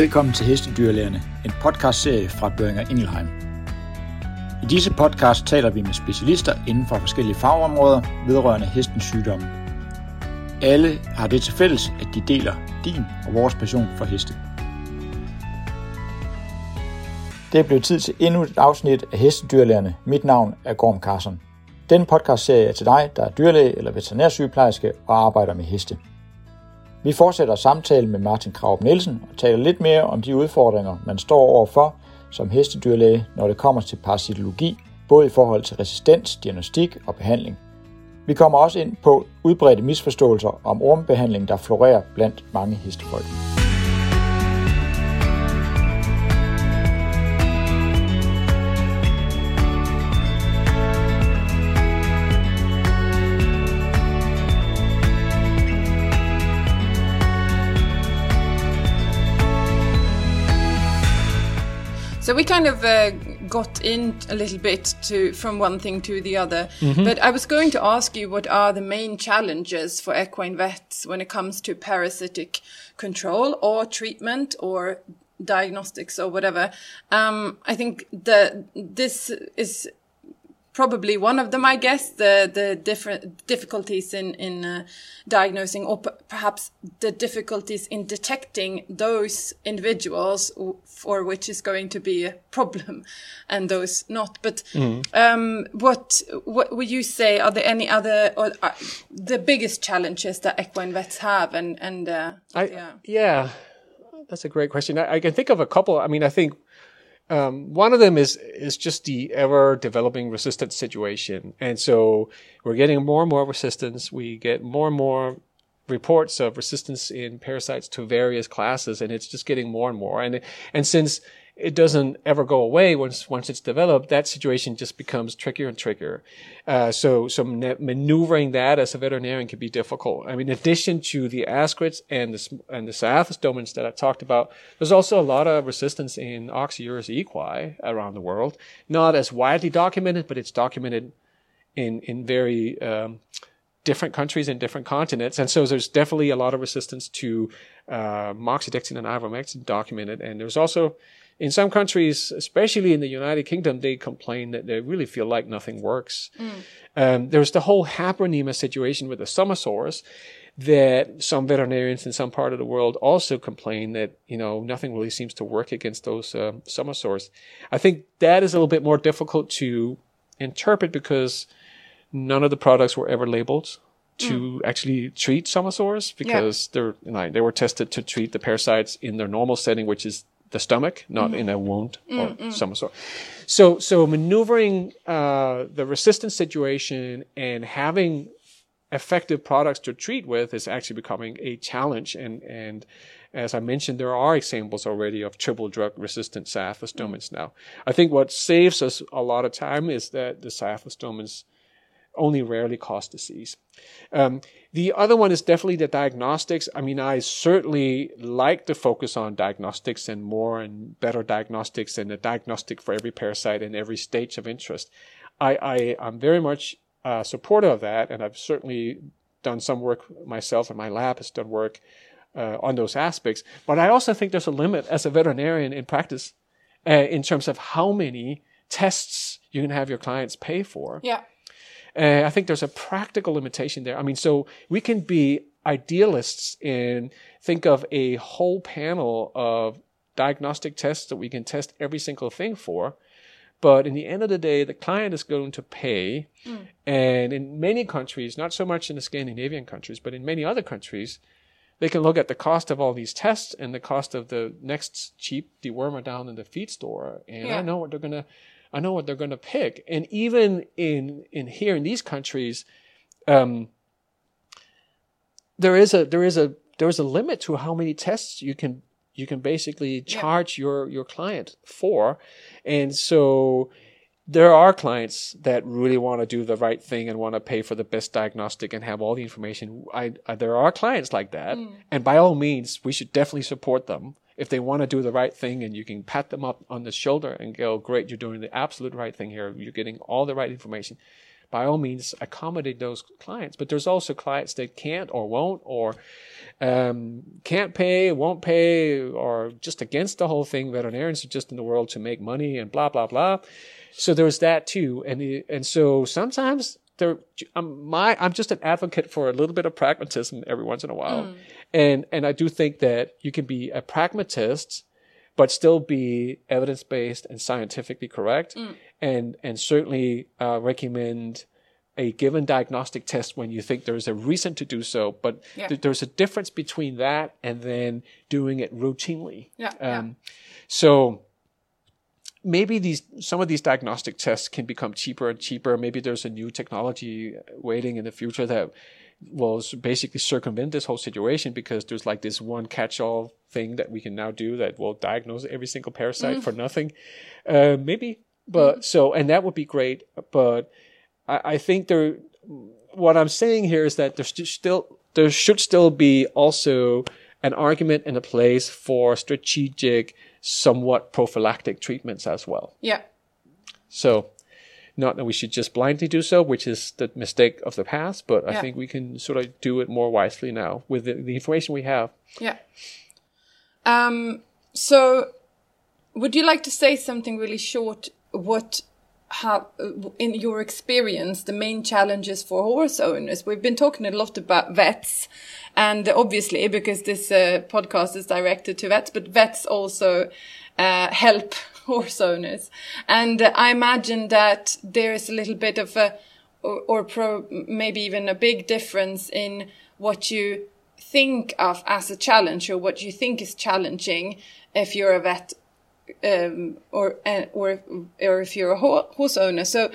Velkommen til Hestedyrlægerne, en podcastserie fra Børinger Ingelheim. I disse podcast taler vi med specialister inden for forskellige fagområder vedrørende hestens sygdomme. Alle har det til fælles, at de deler din og vores passion for heste. Det er blevet tid til endnu et afsnit af Hestedyrlægerne. Mit navn er Gorm Carson. Den podcastserie er til dig, der er dyrlæge eller veterinærsygeplejerske og arbejder med heste. Vi fortsætter samtalen med Martin Kraup Nielsen og taler lidt mere om de udfordringer, man står overfor som hestedyrlæge, når det kommer til parasitologi, både i forhold til resistens, diagnostik og behandling. Vi kommer også ind på udbredte misforståelser om ormbehandling, der florerer blandt mange hestefolk. So we kind of uh, got in a little bit to from one thing to the other, but I was going to ask you what are the main challenges for equine vets when it comes to parasitic control or treatment or diagnostics or whatever. Um, I think the this is probably one of them, I guess, the the different difficulties in in uh, diagnosing, or p- perhaps the difficulties in detecting those individuals w- for which is going to be a problem, and those not. But um, what what would you say? Are there any other or are the biggest challenges that equine vets have? And and uh, I, yeah. yeah. that's a great question. I, I can think of a couple. I mean, I think um, one of them is is just the ever developing resistance situation, and so we're getting more and more resistance. We get more and more reports of resistance in parasites to various classes, and it's just getting more and more. And and since it doesn't ever go away once once it's developed, that situation just becomes trickier and trickier. Uh, so so maneuvering that as a veterinarian can be difficult. I mean, in addition to the ascarids and the and the Cyathostomas that I talked about, there's also a lot of resistance in Oxyuris equi around the world. Not as widely documented, but it's documented in in very um, different countries and different continents. And so there's definitely a lot of resistance to uh, moxidectin and ivermectin documented. And there's also in some countries, especially in the United Kingdom, they complain that they really feel like nothing works. Um, there's the whole Habronema situation with the summer sores that some veterinarians in some part of the world also complain that, you know, nothing really seems to work against those uh, summer sores. I think that is a little bit more difficult to interpret because none of the products were ever labeled to actually treat summer sores because they're you know, they were tested to treat the parasites in their normal setting, which is the stomach, not mm. in a wound mm, or mm. some sort. So so maneuvering uh, the resistance situation and having effective products to treat with is actually becoming a challenge and and as I mentioned, there are examples already of triple drug resistant cyathostomas now. I think what saves us a lot of time is that the cyathostomas only rarely cause disease. Um, the other one is definitely the diagnostics. I mean, I certainly like to focus on diagnostics and more and better diagnostics and a diagnostic for every parasite and every stage of interest. I, I I'm very much uh, supportive of that, and I've certainly done some work myself, and my lab has done work uh, on those aspects. But I also think there's a limit as a veterinarian in practice uh, in terms of how many tests you can have your clients pay for. Yeah. Uh, I think there's a practical limitation there. I mean, so we can be idealists and think of a whole panel of diagnostic tests that we can test every single thing for. But in the end of the day, the client is going to pay. And in many countries, not so much in the Scandinavian countries, but in many other countries, they can look at the cost of all these tests and the cost of the next cheap dewormer down in the feed store. And Yeah. I know what they're going to, I know what they're going to pick. And even in, in here in these countries, um, there is a, there is a, there is a limit to how many tests you can, you can basically charge your, your client for. And so there are clients that really want to do the right thing and want to pay for the best diagnostic and have all the information. I, I there are clients like that, mm. and by all means, we should definitely support them if they want to do the right thing. And you can pat them up on the shoulder and go, "Great, you're doing the absolute right thing here. You're getting all the right information." By all means, accommodate those clients. But there's also clients that can't or won't, or um, can't pay, won't pay, or just against the whole thing. Veterinarians are just in the world to make money and blah blah blah. So there's that too, and and so sometimes there, I'm my I'm just an advocate for a little bit of pragmatism every once in a while, mm. and and I do think that you can be a pragmatist, but still be evidence based and scientifically correct, mm. And and certainly uh, recommend a given diagnostic test when you think there's a reason to do so, but yeah. th- there's a difference between that and then doing it routinely. Yeah. Um, yeah. So maybe these some of these diagnostic tests can become cheaper and cheaper. Maybe there's a new technology waiting in the future that will basically circumvent this whole situation because there's like this one catch-all thing that we can now do that will diagnose every single parasite mm. for nothing. Uh, maybe, but mm. so and that would be great. But I, I think there, what I'm saying here is that there's still there should still be also an argument and a place for strategic, somewhat prophylactic treatments as well. Yeah. So, not that we should just blindly do so, which is the mistake of the past, but I think we can sort of do it more wisely now with the, the information we have. Yeah. Um, so, would you like to say something really short? What have, in your experience, the main challenges for horse owners? We've been talking a lot about vets, and obviously, because this uh, podcast is directed to vets, but vets also uh, help horse owners. And uh, I imagine that there is a little bit of a, or, or pro, maybe even a big difference in what you think of as a challenge or what you think is challenging if you're a vet um, or or or if you're a horse owner. So,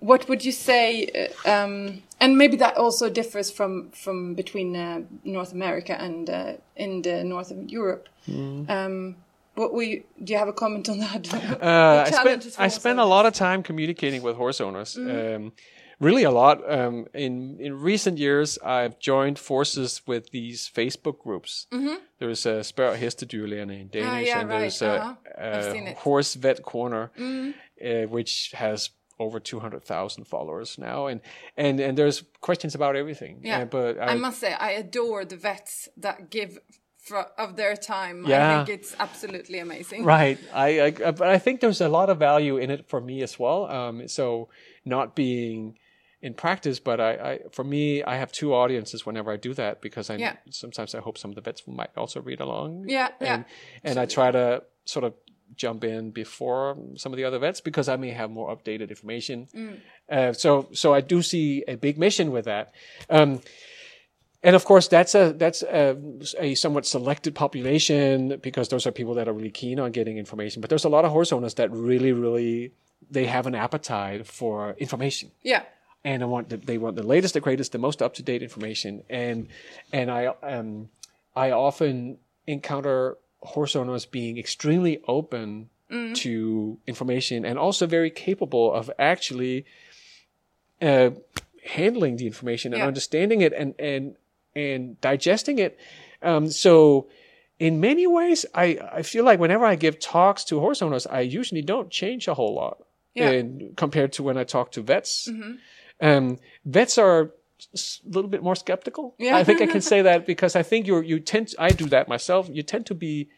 what would you say? Uh, um, and maybe that also differs from from between uh, North America and uh, in the north of Europe. Mm. Um, what we do you have a comment on that? Uh, I spent I spent a lot of time communicating with horse owners. Mm. Really a lot. Um, in in recent years, I've joined forces with these Facebook groups. Mm-hmm. There's a Spørg Hestedyrlægerne in Danish, uh, yeah, and right. there's uh-huh. a, a Horse Vet Corner, mm-hmm. uh, which has over 200,000 followers now and and and there's questions about everything yeah uh, but I, I, must say i adore the vets that give for, of their time yeah. i think it's absolutely amazing right I, I but i think there's a lot of value in it for me as well um so not being in practice, but I, I, for me, I have two audiences whenever I do that because I yeah. sometimes I hope some of the vets might also read along. Yeah, and, yeah. And I try to sort of jump in before some of the other vets because I may have more updated information. Mm. Uh, so, so I do see a big mission with that. Um, and of course, that's a that's a, a, somewhat selected population because those are people that are really keen on getting information. But there's a lot of horse owners that really, really they have an appetite for information. Yeah and I want the, they want the latest, the greatest, the most up to date information. And and I um I often encounter horse owners being extremely open mm. to information and also very capable of actually uh, handling the information and yeah. understanding it and and and digesting it. Um, so in many ways, I, I feel like whenever I give talks to horse owners, I usually don't change a whole lot yeah. in, compared to when I talk to vets. Mm-hmm. Um, vets are a little bit more skeptical. Yeah. I think I can say that because I think you you tend to, I do that myself. You tend to be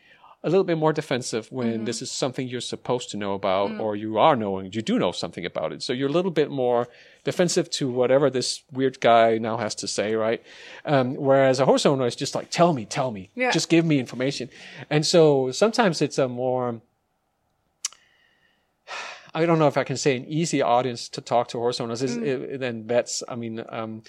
a little bit more defensive when mm-hmm. this is something you're supposed to know about mm. or you are knowing you do know something about it. So you're a little bit more defensive to whatever this weird guy now has to say, right? Um, whereas a horse owner is just like, tell me, tell me, yeah. just give me information. And so sometimes it's a more I don't know if I can say an easy audience to talk to horse owners is mm. than vets. I mean, um,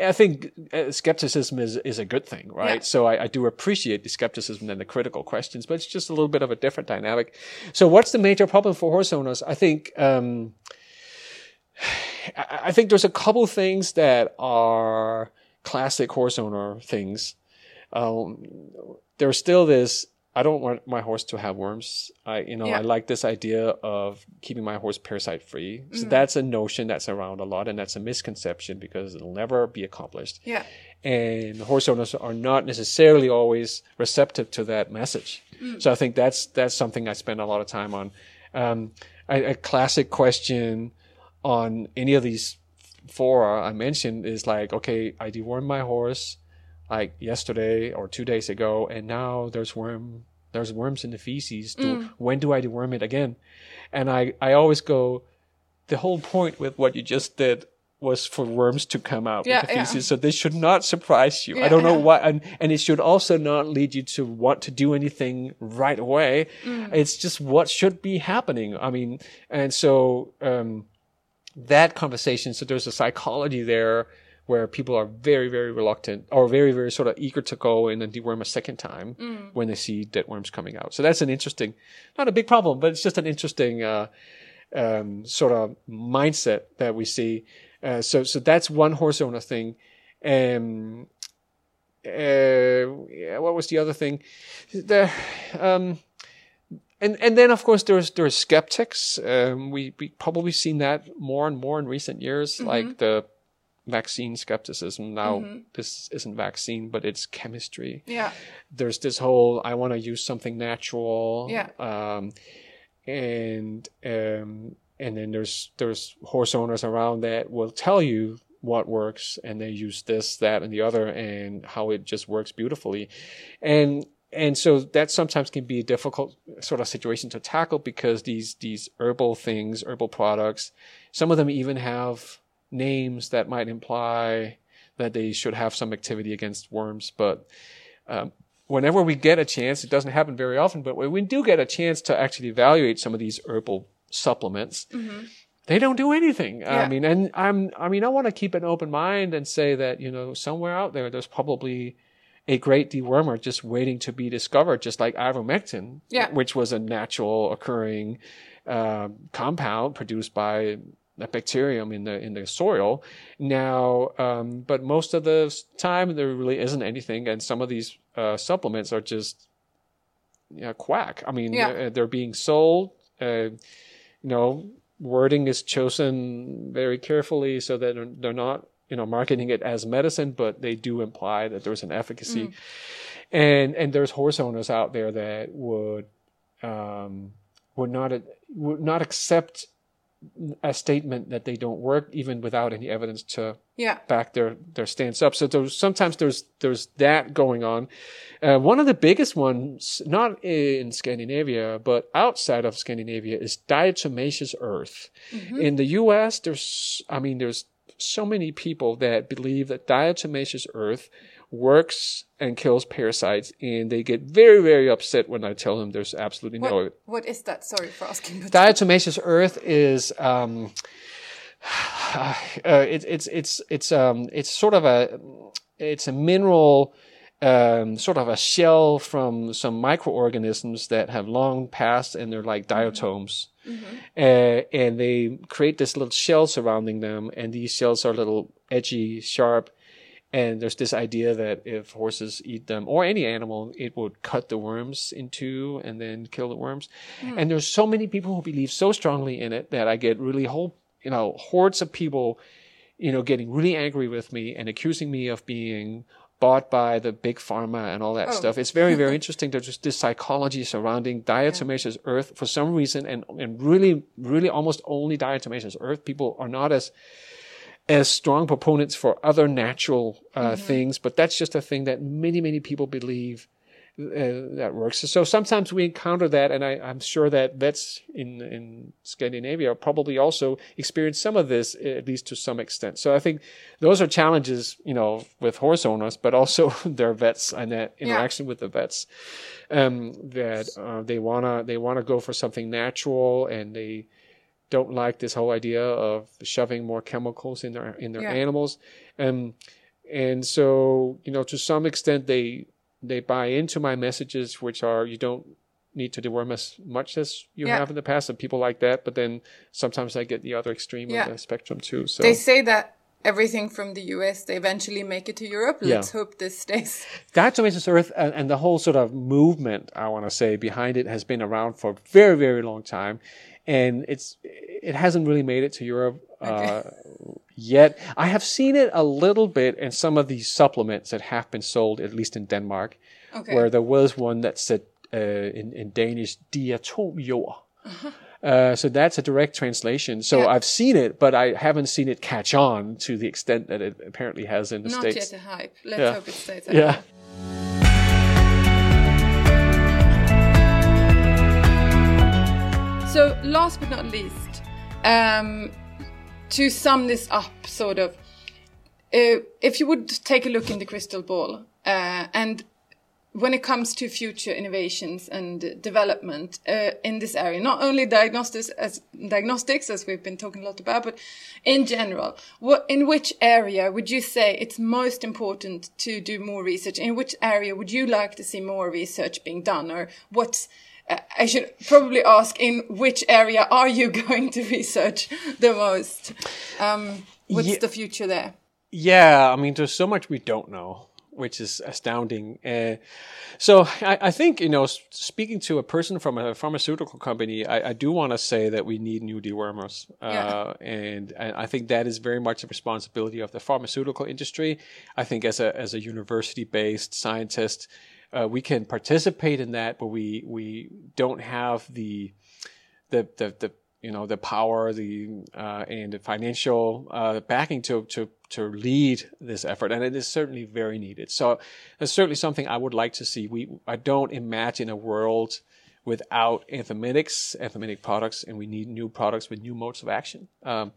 I think uh, skepticism is, is a good thing, right? Yeah. So I, I, do appreciate the skepticism and the critical questions, but it's just a little bit of a different dynamic. So what's the major problem for horse owners? I think, um, I think there's a couple things that are classic horse owner things. Um, there's still this I don't want my horse to have worms. I, you know, yeah. I like this idea of keeping my horse parasite free. So mm-hmm. that's a notion that's around a lot, and that's a misconception because it'll never be accomplished. Yeah. And horse owners are not necessarily always receptive to that message. Mm. So I think that's that's something I spend a lot of time on. Um, a classic question on any of these fora I mentioned is like, okay, I deworm my horse like yesterday or two days ago, and now there's worm there's worms in the feces. Do, Mm. When do I deworm it again? And I I always go, the whole point with what you just did was for worms to come out Yeah, with the yeah. feces. So this should not surprise you. I don't know yeah. why, and and it should also not lead you to want to do anything right away. Mm. It's just what should be happening. I mean, and so um, that conversation. So there's a psychology there where people are very, very reluctant or very, very sort of eager to go in and deworm a second time when they see dead worms coming out. So that's an interesting, not a big problem, but it's just an interesting uh, um, sort of mindset that we see. Uh, so, so that's one horse owner thing. Um, uh, yeah, what was the other thing? The, um, and and then of course there's there's skeptics. Um, we we probably seen that more and more in recent years, like the vaccine skepticism. Now this isn't vaccine, but it's chemistry. Yeah. There's this whole I want to use something natural. Yeah. Um, and um, and then there's there's horse owners around that will tell you what works and they use this that and the other and how it just works beautifully and and so that sometimes can be a difficult sort of situation to tackle because these these herbal things herbal products some of them even have names that might imply that they should have some activity against worms but um, whenever we get a chance, it doesn't happen very often, but when we do get a chance to actually evaluate some of these herbal supplements, they don't do anything. I mean, and I'm, I mean, I want to keep an open mind and say that, you know, somewhere out there, there's probably a great dewormer just waiting to be discovered, just like ivermectin, Yeah. which was a natural occurring um compound produced by a bacterium in the in the soil. Now, um, but most of the time there really isn't anything, and some of these uh, supplements are just you know, quack. I mean, Yeah. uh, they're being sold. Uh, you know, wording is chosen very carefully so that they're, they're not you know marketing it as medicine, but they do imply that there's an efficacy. And and there's horse owners out there that would um, would not would not accept a statement that they don't work even without any evidence to Yeah. back their their stance up. So there's sometimes there's there's that going on. Uh, one of the biggest ones, not in Scandinavia but outside of Scandinavia, is diatomaceous earth. In the U.S., there's I mean there's so many people that believe that diatomaceous earth works and kills parasites, and they get very very upset when I tell them there's absolutely What, no what is that? Sorry for asking. But diatomaceous earth is um, uh, it, it's it's it's um it's sort of a it's a mineral um, sort of a shell from some microorganisms that have long passed and they're like diatoms uh, and they create this little shell surrounding them and these shells are little edgy sharp and there's this idea that if horses eat them or any animal, it would cut the worms in two and then kill the worms. Hmm. And there's so many people who believe so strongly in it that I get really whole, you know, hordes of people, you know, getting really angry with me and accusing me of being bought by the big pharma and all that oh. stuff. It's very, very interesting. There's just this psychology surrounding diatomaceous earth for some reason and, and really, really almost only diatomaceous earth. People are not as, as strong proponents for other natural uh, things, but that's just a thing that many, many people believe uh, that works. So sometimes we encounter that, and I, I'm sure that vets in in Scandinavia probably also experience some of this, at least to some extent. So I think those are challenges, you know, with horse owners, but also their vets and that interaction with the vets. Um, that uh, they wanna they wanna go for something natural, and they don't like this whole idea of shoving more chemicals in their in their Yeah. animals, and and so you know to some extent they they buy into my messages, which are you don't need to deworm as much as you Yeah. have in the past, and people like that. But then sometimes I get the other extreme Yeah. of the spectrum too. So they say that everything from the US they eventually make it to Europe. Let's hope this stays. Diatomaceous earth and, and the whole sort of movement, I want to say, behind it has been around for a very, very long time. And it's, it hasn't really made it to Europe, uh, yet. I have seen it a little bit in some of these supplements that have been sold, at least in Denmark, Okay. where there was one that said, uh, in, in Danish, diatomjord. Uh, so that's a direct translation. So Yeah. I've seen it, but I haven't seen it catch on to the extent that it apparently has in the Not states. yet a hype. Let's Yeah. hope it stays. Yeah. way. So, last but not least, um, to sum this up, sort of, uh, if you would take a look in the crystal ball, uh, and when it comes to future innovations and development uh, in this area, not only diagnostics as diagnostics, as we've been talking a lot about, but in general, what in which area would you say it's most important to do more research? In which area would you like to see more research being done, or what's uh, I should probably ask in which area are you going to research the most? Um, what's Ye- the future there? Yeah, I mean, there's so much we don't know, which is astounding. Uh, so I, I think, you know, speaking to a person from a pharmaceutical company, I, I do want to say that we need new dewormers. Uh, Yeah. and, and I think that is very much a responsibility of the pharmaceutical industry. I think as a, as a university based scientist, uh, we can participate in that, but we, we don't have the, the, the, the you know the power the uh, and the financial uh, backing to to to lead this effort and it is certainly very needed. So it's certainly something I would like to see. We I don't imagine a world without anthelmintics anthelmintic products and we need new products with new modes of action. Um,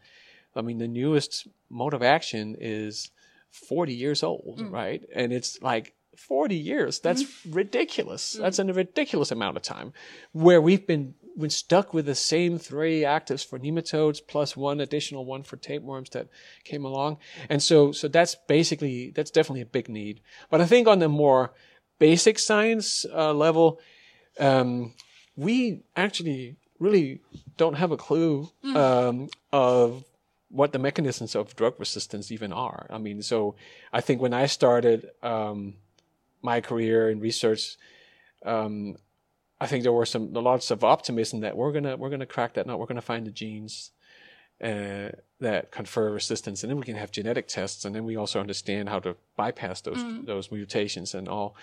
I mean the newest mode of action is 40 years old right? And it's like 40 years. That's ridiculous. That's a ridiculous amount of time where we've been been stuck with the same three actives for nematodes plus one additional one for tapeworms that came along. And so so that's basically that's definitely a big need. But i think on the more basic science uh, level um, we actually really don't have a clue um, of what the mechanisms of drug resistance even are. I mean, so I think when I started um, my career in research, um, I think there were some lots of optimism that we're gonna we're gonna crack that nut. We're gonna find the genes uh, that confer resistance, and then we can have genetic tests, and then we also understand how to bypass those those mutations and all.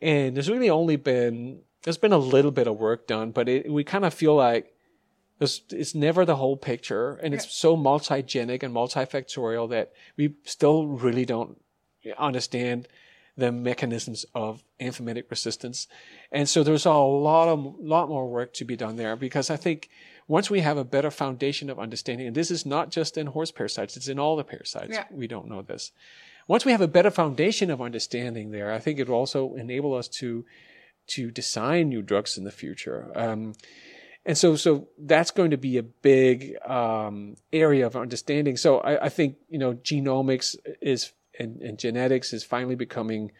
And there's really only been there's been a little bit of work done, but it, we kind of feel like it's, it's never the whole picture, and it's so multigenic and multifactorial that we still really don't understand the mechanisms of anthelmintic resistance. And so there's a lot of lot more work to be done there because I think once we have a better foundation of understanding, and this is not just in horse parasites, it's in all the parasites. Yeah. We don't know this. Once we have a better foundation of understanding there, I think it will also enable us to to design new drugs in the future. Um, and so, so that's going to be a big um, area of understanding. So I, I think you know genomics is and, and genetics is finally becoming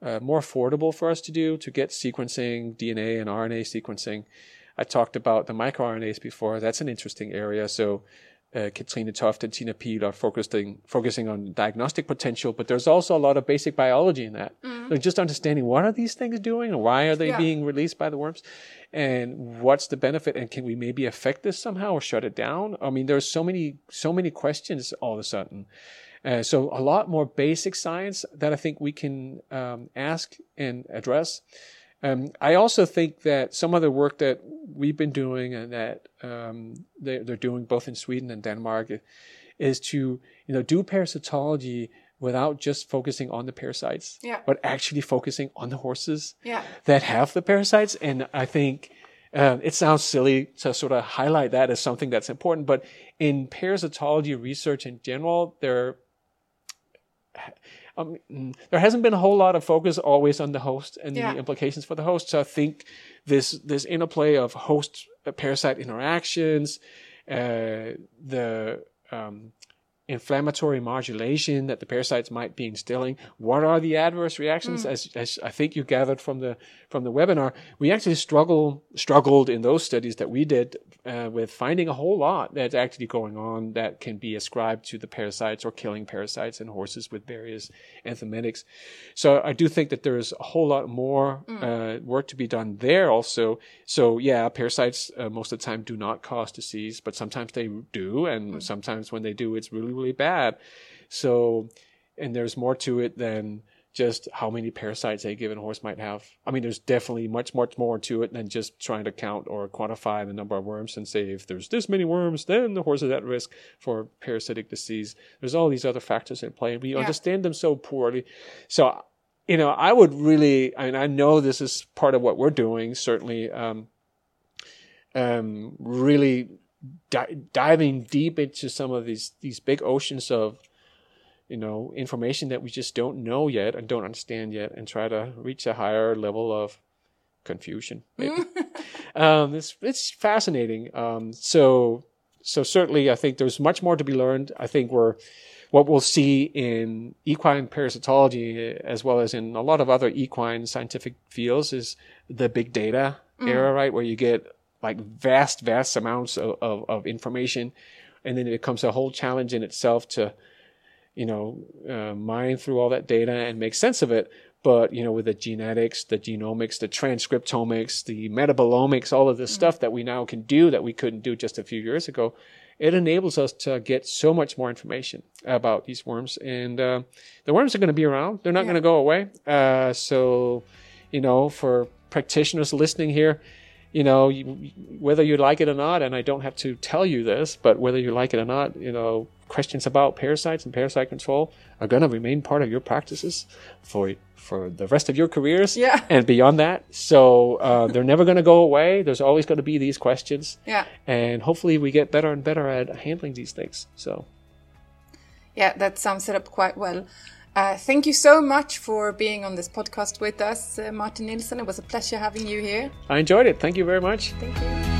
uh, more affordable for us to do to get sequencing, DNA and RNA sequencing. I talked about the microRNAs before. That's an interesting area. So uh, Katrine Toft and Tina Pihl are focusing focusing on diagnostic potential, but there's also a lot of basic biology in that. Like just understanding what are these things doing and why are they Yeah. being released by the worms, and what's the benefit, and can we maybe affect this somehow or shut it down? I mean, there's so many so many questions all of a sudden. Uh, so a lot more basic science that I think we can um, ask and address. Um, I also think that some of the work that we've been doing and that um, they, they're doing both in Sweden and Denmark is to you know do parasitology without just focusing on the parasites, Yeah. but actually focusing on the horses Yeah. that have the parasites. And I think uh, it sounds silly to sort of highlight that as something that's important, but in parasitology research in general, there um, there hasn't been a whole lot of focus always on the host and Yeah. the implications for the host. So I think this this interplay of host uh, parasite interactions, uh, the um, inflammatory modulation that the parasites might be instilling. What are the adverse reactions? As, as I think you gathered from the from the webinar, we actually struggle struggled in those studies that we did uh, with finding a whole lot that's actually going on that can be ascribed to the parasites or killing parasites in horses with various anthelmintics. So I do think that there is a whole lot more uh, work to be done there also. So yeah, parasites uh, most of the time do not cause disease, but sometimes they do, and sometimes when they do, it's really really bad. So, and there's more to it than just how many parasites a given horse might have. I mean, there's definitely much, much more to it than just trying to count or quantify the number of worms and say if there's this many worms, then the horse is at risk for parasitic disease. There's all these other factors in play. and We yeah. understand them so poorly. So, you know, I would really, I mean, I know this is part of what we're doing, certainly, um, um, really di- diving deep into some of these, these big oceans of, you know, information that we just don't know yet and don't understand yet, and try to reach a higher level of confusion. Maybe um, it's it's fascinating. Um, so so certainly, I think there's much more to be learned. I think we're what we'll see in equine parasitology as well as in a lot of other equine scientific fields is the big data mm. era, right? Where you get like vast, vast amounts of, of, of, information. And then it becomes a whole challenge in itself to you know, uh, mine through all that data and make sense of it. But, you know, with the genetics, the genomics, the transcriptomics, the metabolomics, all of this mm-hmm. stuff that we now can do that we couldn't do just a few years ago, it enables us to get so much more information about these worms. And uh, the worms are going to be around. They're not yeah. going to go away. Uh, so, you know, for practitioners listening here, you know, you, whether you like it or not, and I don't have to tell you this, but whether you like it or not, you know, questions about parasites and parasite control are going to remain part of your practices for for the rest of your careers yeah. and beyond that. So uh, they're never going to go away. There's always going to be these questions. Yeah. And hopefully we get better and better at handling these things. So. Yeah, that sums it up quite well. Uh, thank you so much for being on this podcast with us, uh, Martin Nielsen. It was a pleasure having you here. I enjoyed it. Thank you very much. Thank you.